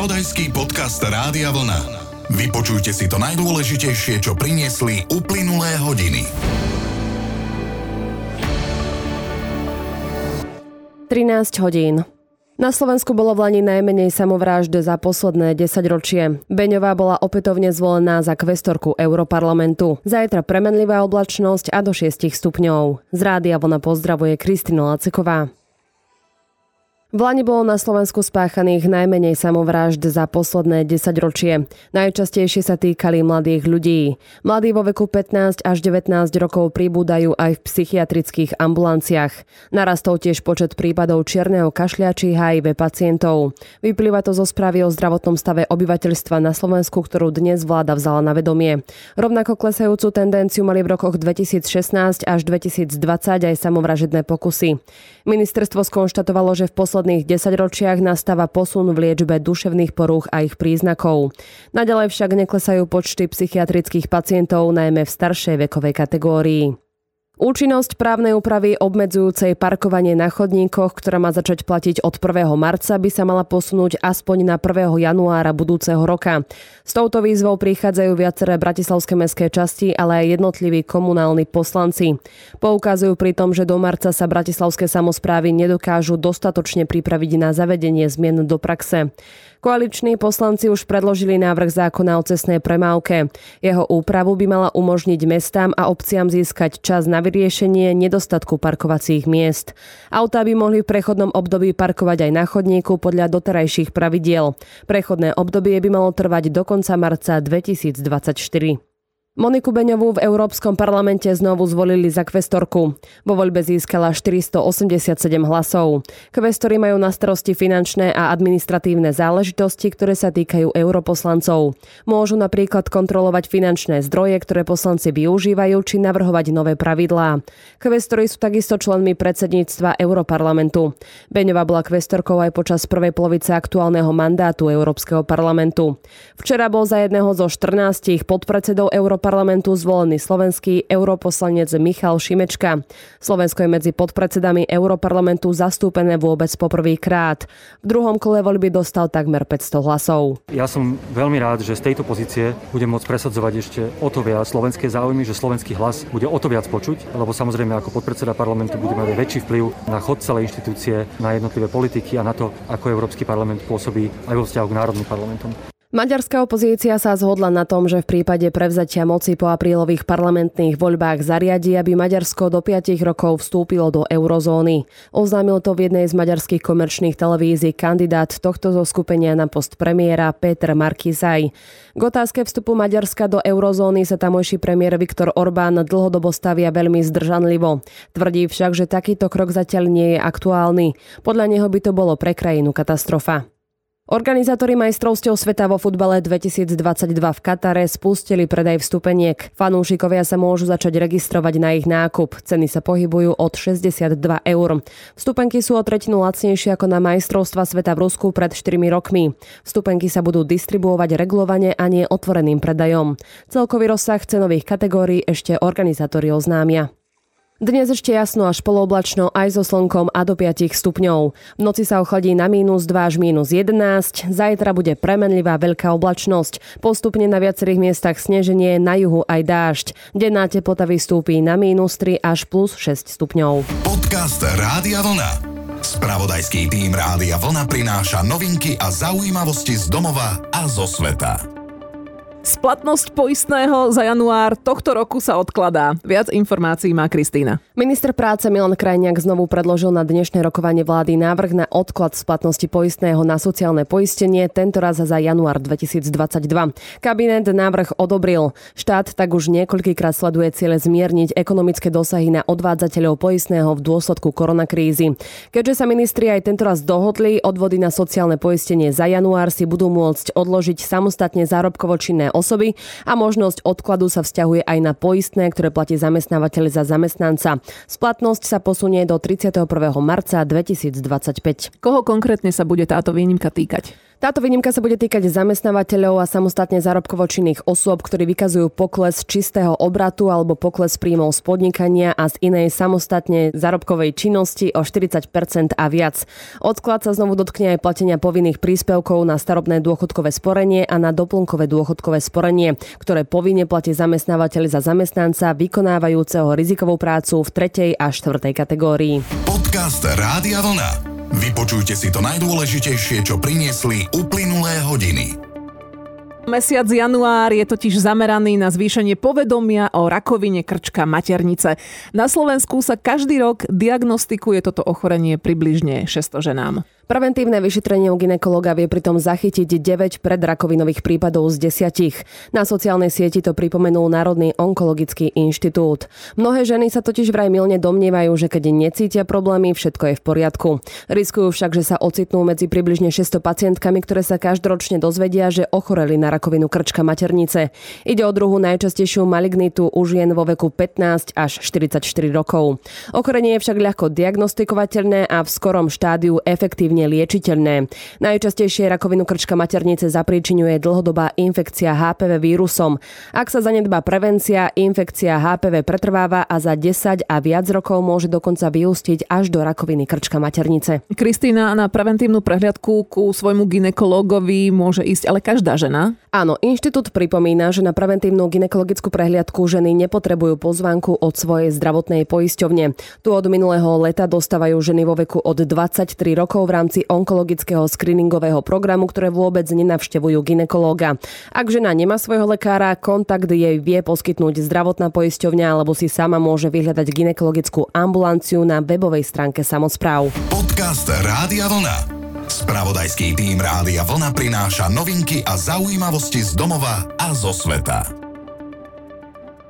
Spravodajský podcast Rádia Vlna. Vypočujte si to najdôležitejšie, čo priniesli uplynulé hodiny. 13 hodín. Na Slovensku bolo v Lani najmenej samovrážd za posledné 10 ročie. Beňová bola opätovne zvolená za kvestorku Europarlamentu. Zajtra premenlivá oblačnosť a do 6 stupňov. Z rádia Vlna pozdravuje Kristina Laciková. V Lani bolo na Slovensku spáchaných najmenej samovrážd za posledné 10 ročie. Najčastejšie sa týkali mladých ľudí. Mladí vo veku 15 až 19 rokov pribúdajú aj v psychiatrických ambulanciách. Narastol tiež počet prípadov čierneho kašľa HIV pacientov. Vyplýva to zo správy o zdravotnom stave obyvateľstva na Slovensku, ktorú dnes vláda vzala na vedomie. Rovnako klesajúcu tendenciu mali v rokoch 2016 až 2020 aj samovražedné pokusy. Ministerstvo skonštatovalo, že v posledných posledných desaťročiach nastáva posun v liečbe duševných porúch a ich príznakov. Naďalej však neklesajú počty psychiatrických pacientov, najmä v staršej vekovej kategórii. Účinnosť právnej úpravy obmedzujúcej parkovanie na chodníkoch, ktorá má začať platiť od 1. marca, by sa mala posunúť aspoň na 1. januára budúceho roka. S touto výzvou prichádzajú viaceré bratislavské mestské časti, ale aj jednotliví komunálni poslanci. Poukazujú pri tom, že do marca sa bratislavské samozprávy nedokážu dostatočne pripraviť na zavedenie zmien do praxe. Koaliční poslanci už predložili návrh zákona o cestnej premávke. Jeho úpravu by mala umožniť mestám a obciam získať čas na vyriešenie nedostatku parkovacích miest. Autá by mohli v prechodnom období parkovať aj na chodníku podľa doterajších pravidiel. Prechodné obdobie by malo trvať do konca marca 2024. Moniku Beňovú v Európskom parlamente znovu zvolili za kvestorku. Vo voľbe získala 487 hlasov. Kvestory majú na starosti finančné a administratívne záležitosti, ktoré sa týkajú europoslancov. Môžu napríklad kontrolovať finančné zdroje, ktoré poslanci využívajú, či navrhovať nové pravidlá. Kvestory sú takisto členmi predsedníctva Europarlamentu. Beňová bola kvestorkou aj počas prvej polovice aktuálneho mandátu Európskeho parlamentu. Včera bol za jedného zo 14 podpredsedov Európarlamentu parlamentu zvolený slovenský europoslanec Michal Šimečka. Slovensko je medzi podpredsedami Europarlamentu zastúpené vôbec poprvýkrát. V druhom kole voľby dostal takmer 500 hlasov. Ja som veľmi rád, že z tejto pozície budem môcť presadzovať ešte o to viac slovenské záujmy, že slovenský hlas bude o to viac počuť, lebo samozrejme ako podpredseda parlamentu bude mať väčší vplyv na chod celej inštitúcie, na jednotlivé politiky a na to, ako Európsky parlament pôsobí aj vo vzťahu k národným parlamentom. Maďarská opozícia sa zhodla na tom, že v prípade prevzatia moci po aprílových parlamentných voľbách zariadi, aby Maďarsko do 5 rokov vstúpilo do eurozóny. Oznámil to v jednej z maďarských komerčných televízií kandidát tohto zo skupenia na post premiéra Peter Markizaj. K otázke vstupu Maďarska do eurozóny sa tamojší premiér Viktor Orbán dlhodobo stavia veľmi zdržanlivo. Tvrdí však, že takýto krok zatiaľ nie je aktuálny. Podľa neho by to bolo pre krajinu katastrofa. Organizátori majstrovstiev sveta vo futbale 2022 v Katare spustili predaj vstupeniek. Fanúšikovia sa môžu začať registrovať na ich nákup. Ceny sa pohybujú od 62 eur. Vstupenky sú o tretinu lacnejšie ako na majstrovstva sveta v Rusku pred 4 rokmi. Vstupenky sa budú distribuovať regulovane a nie otvoreným predajom. Celkový rozsah cenových kategórií ešte organizátori oznámia. Dnes ešte jasno až polooblačno aj so slnkom a do 5 stupňov. V noci sa ochladí na mínus 2 až mínus 11. Zajtra bude premenlivá veľká oblačnosť. Postupne na viacerých miestach sneženie, na juhu aj dážď. Denná teplota vystúpi na mínus 3 až plus 6 stupňov. Podcast Rádia Vlna. Spravodajský tým Rádia Vlna prináša novinky a zaujímavosti z domova a zo sveta. Splatnosť poistného za január tohto roku sa odkladá. Viac informácií má Kristýna. Minister práce Milan Krajniak znovu predložil na dnešné rokovanie vlády návrh na odklad splatnosti poistného na sociálne poistenie, tento raz za január 2022. Kabinet návrh odobril. Štát tak už niekoľkýkrát sleduje ciele zmierniť ekonomické dosahy na odvádzateľov poistného v dôsledku koronakrízy. Keďže sa ministri aj tento raz dohodli, odvody na sociálne poistenie za január si budú môcť odložiť samostatne zárobkovo osoby a možnosť odkladu sa vzťahuje aj na poistné, ktoré platí zamestnávateľ za zamestnanca. Splatnosť sa posunie do 31. marca 2025. Koho konkrétne sa bude táto výnimka týkať? Táto výnimka sa bude týkať zamestnávateľov a samostatne zárobkovo činných osôb, ktorí vykazujú pokles čistého obratu alebo pokles príjmov z podnikania a z inej samostatne zárobkovej činnosti o 40% a viac. Odklad sa znovu dotkne aj platenia povinných príspevkov na starobné dôchodkové sporenie a na doplnkové dôchodkové sporenie, ktoré povinne platí zamestnávateľ za zamestnanca vykonávajúceho rizikovú prácu v tretej a štvrtej kategórii. Podcast Rádia Vlna. Vypočujte si to najdôležitejšie, čo priniesli uplynulé hodiny. Mesiac január je totiž zameraný na zvýšenie povedomia o rakovine krčka maternice. Na Slovensku sa každý rok diagnostikuje toto ochorenie približne 600 ženám. Preventívne vyšetrenie u ginekologa vie pritom zachytiť 9 predrakovinových prípadov z 10. Na sociálnej sieti to pripomenul Národný onkologický inštitút. Mnohé ženy sa totiž vraj milne domnievajú, že keď necítia problémy, všetko je v poriadku. Riskujú však, že sa ocitnú medzi približne 600 pacientkami, ktoré sa každoročne dozvedia, že ochoreli na rakovinu krčka maternice. Ide o druhú najčastejšiu malignitu u žien vo veku 15 až 44 rokov. Ochorenie je však ľahko diagnostikovateľné a v skorom štádiu efektívne relatívne liečiteľné. Najčastejšie rakovinu krčka maternice zapríčinuje dlhodobá infekcia HPV vírusom. Ak sa zanedbá prevencia, infekcia HPV pretrváva a za 10 a viac rokov môže dokonca vyústiť až do rakoviny krčka maternice. Kristýna, na preventívnu prehliadku ku svojmu ginekologovi môže ísť ale každá žena? Áno, inštitút pripomína, že na preventívnu ginekologickú prehliadku ženy nepotrebujú pozvánku od svojej zdravotnej poisťovne. Tu od minulého leta dostávajú ženy vo veku od 23 rokov v rámci onkologického screeningového programu, ktoré vôbec nenavštevujú ginekológa. Ak žena nemá svojho lekára, kontakt jej vie poskytnúť zdravotná poisťovňa alebo si sama môže vyhľadať ginekologickú ambulanciu na webovej stránke samozpráv. Podcast Rádia Vlna. Spravodajský tým Rádia Vlna prináša novinky a zaujímavosti z domova a zo sveta.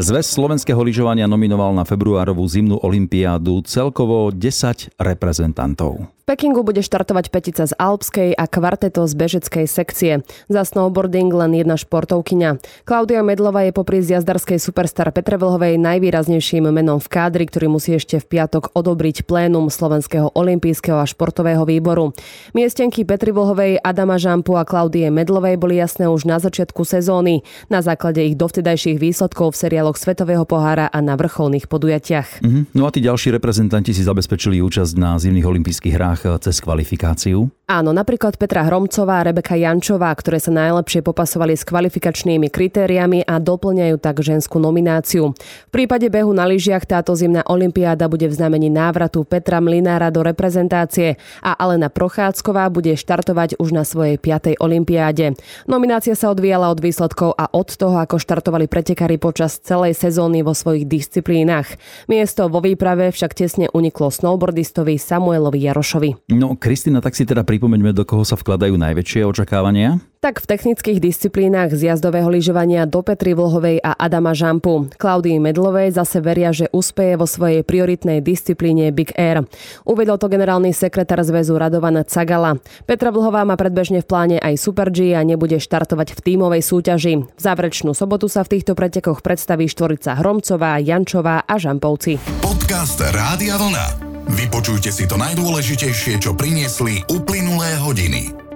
Zväz slovenského lyžovania nominoval na februárovú zimnú olympiádu celkovo 10 reprezentantov. Pekingu bude štartovať petica z alpskej a kvarteto z bežeckej sekcie. Za snowboarding len jedna športovkyňa. Klaudia Medlova je popri jazdarskej superstar Petre Vlhovej najvýraznejším menom v kádri, ktorý musí ešte v piatok odobriť plénum Slovenského olympijského a športového výboru. Miestenky Petry Vlhovej, Adama Žampu a Klaudie Medlovej boli jasné už na začiatku sezóny, na základe ich dovtedajších výsledkov v seriáloch Svetového pohára a na vrcholných podujatiach. Mhm. No a tí ďalší reprezentanti si zabezpečili účasť na zimných olympijských hrách hrách cez kvalifikáciu? Áno, napríklad Petra Hromcová a Rebeka Jančová, ktoré sa najlepšie popasovali s kvalifikačnými kritériami a doplňajú tak ženskú nomináciu. V prípade behu na lyžiach táto zimná olimpiáda bude v znamení návratu Petra Mlinára do reprezentácie a Alena Prochádzková bude štartovať už na svojej 5. olimpiáde. Nominácia sa odvíjala od výsledkov a od toho, ako štartovali pretekári počas celej sezóny vo svojich disciplínach. Miesto vo výprave však tesne uniklo snowboardistovi Samuelovi Jarošovi. No, Kristina, tak si teda pripomeňme, do koho sa vkladajú najväčšie očakávania. Tak v technických disciplínach z jazdového lyžovania do Petry Vlhovej a Adama Žampu. Klaudii Medlovej zase veria, že úspeje vo svojej prioritnej disciplíne Big Air. Uvedol to generálny sekretár zväzu Radovan Cagala. Petra Vlhová má predbežne v pláne aj Super G a nebude štartovať v tímovej súťaži. V záverečnú sobotu sa v týchto pretekoch predstaví štvorica Hromcová, Jančová a Žampovci. Podcast Rádia Vlna. Vypočujte si to najdôležitejšie, čo priniesli uplynulé hodiny.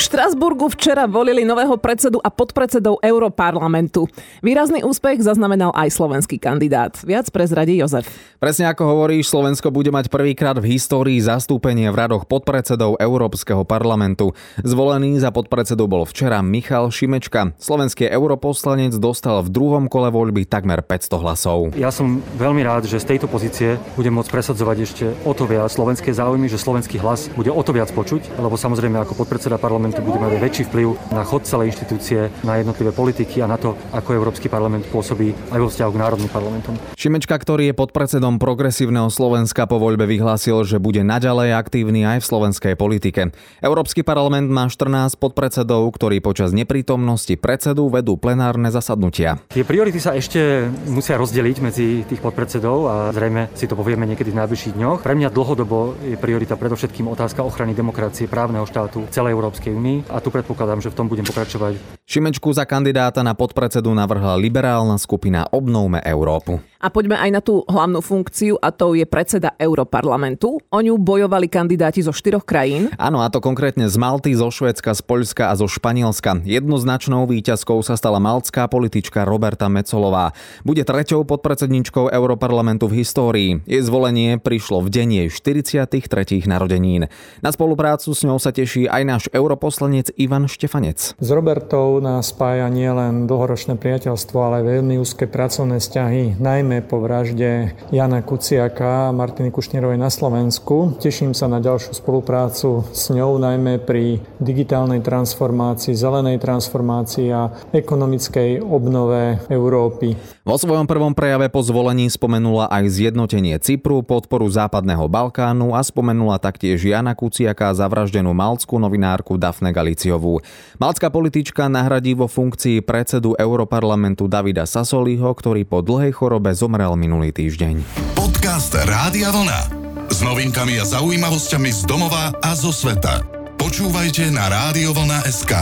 V Štrasburgu včera volili nového predsedu a podpredsedov Európarlamentu. Výrazný úspech zaznamenal aj slovenský kandidát. Viac prezradí Jozef. Presne ako hovoríš, Slovensko bude mať prvýkrát v histórii zastúpenie v radoch podpredsedov Európskeho parlamentu. Zvolený za podpredsedu bol včera Michal Šimečka. Slovenský europoslanec dostal v druhom kole voľby takmer 500 hlasov. Ja som veľmi rád, že z tejto pozície budem môcť presadzovať ešte o to viac slovenské záujmy, že slovenský hlas bude o to viac počuť, lebo samozrejme ako podpredseda parlamentu parlamentu bude mať väčší vplyv na chod celej inštitúcie, na jednotlivé politiky a na to, ako Európsky parlament pôsobí aj vo vzťahu k národným parlamentom. Šimečka, ktorý je podpredsedom Progresívneho Slovenska po voľbe vyhlásil, že bude naďalej aktívny aj v slovenskej politike. Európsky parlament má 14 podpredsedov, ktorí počas neprítomnosti predsedu vedú plenárne zasadnutia. Tie priority sa ešte musia rozdeliť medzi tých podpredsedov a zrejme si to povieme niekedy v najbližších dňoch. Pre mňa dlhodobo je priorita predovšetkým otázka ochrany demokracie, právneho štátu celej Európskej Európskej a tu predpokladám, že v tom budem pokračovať. Šimečku za kandidáta na podpredsedu navrhla liberálna skupina Obnovme Európu. A poďme aj na tú hlavnú funkciu a to je predseda Europarlamentu. O ňu bojovali kandidáti zo štyroch krajín. Áno, a to konkrétne z Malty, zo Švédska, z Poľska a zo Španielska. Jednoznačnou výťazkou sa stala maltská politička Roberta Mecolová. Bude treťou podpredsedničkou Europarlamentu v histórii. Jej zvolenie prišlo v deň jej 43. narodenín. Na spoluprácu s ňou sa teší aj náš europoslanec Ivan Štefanec. S Robertou nás spája nielen dlhoročné priateľstvo, ale veľmi úzke pracovné vzťahy, najmä najmä po vražde Jana Kuciaka a Martiny Kušnerovej na Slovensku. Teším sa na ďalšiu spoluprácu s ňou, najmä pri digitálnej transformácii, zelenej transformácii a ekonomickej obnove Európy. Vo svojom prvom prejave po zvolení spomenula aj zjednotenie Cypru, podporu Západného Balkánu a spomenula taktiež Jana Kuciaka zavraždenú malckú novinárku Dafne Galiciovú. Malcká politička nahradí vo funkcii predsedu Europarlamentu Davida Sasoliho, ktorý po dlhej chorobe zomrel minulý týždeň. Podcast Rádia Vlna. S novinkami a zaujímavosťami z domova a zo sveta. Počúvajte na SK.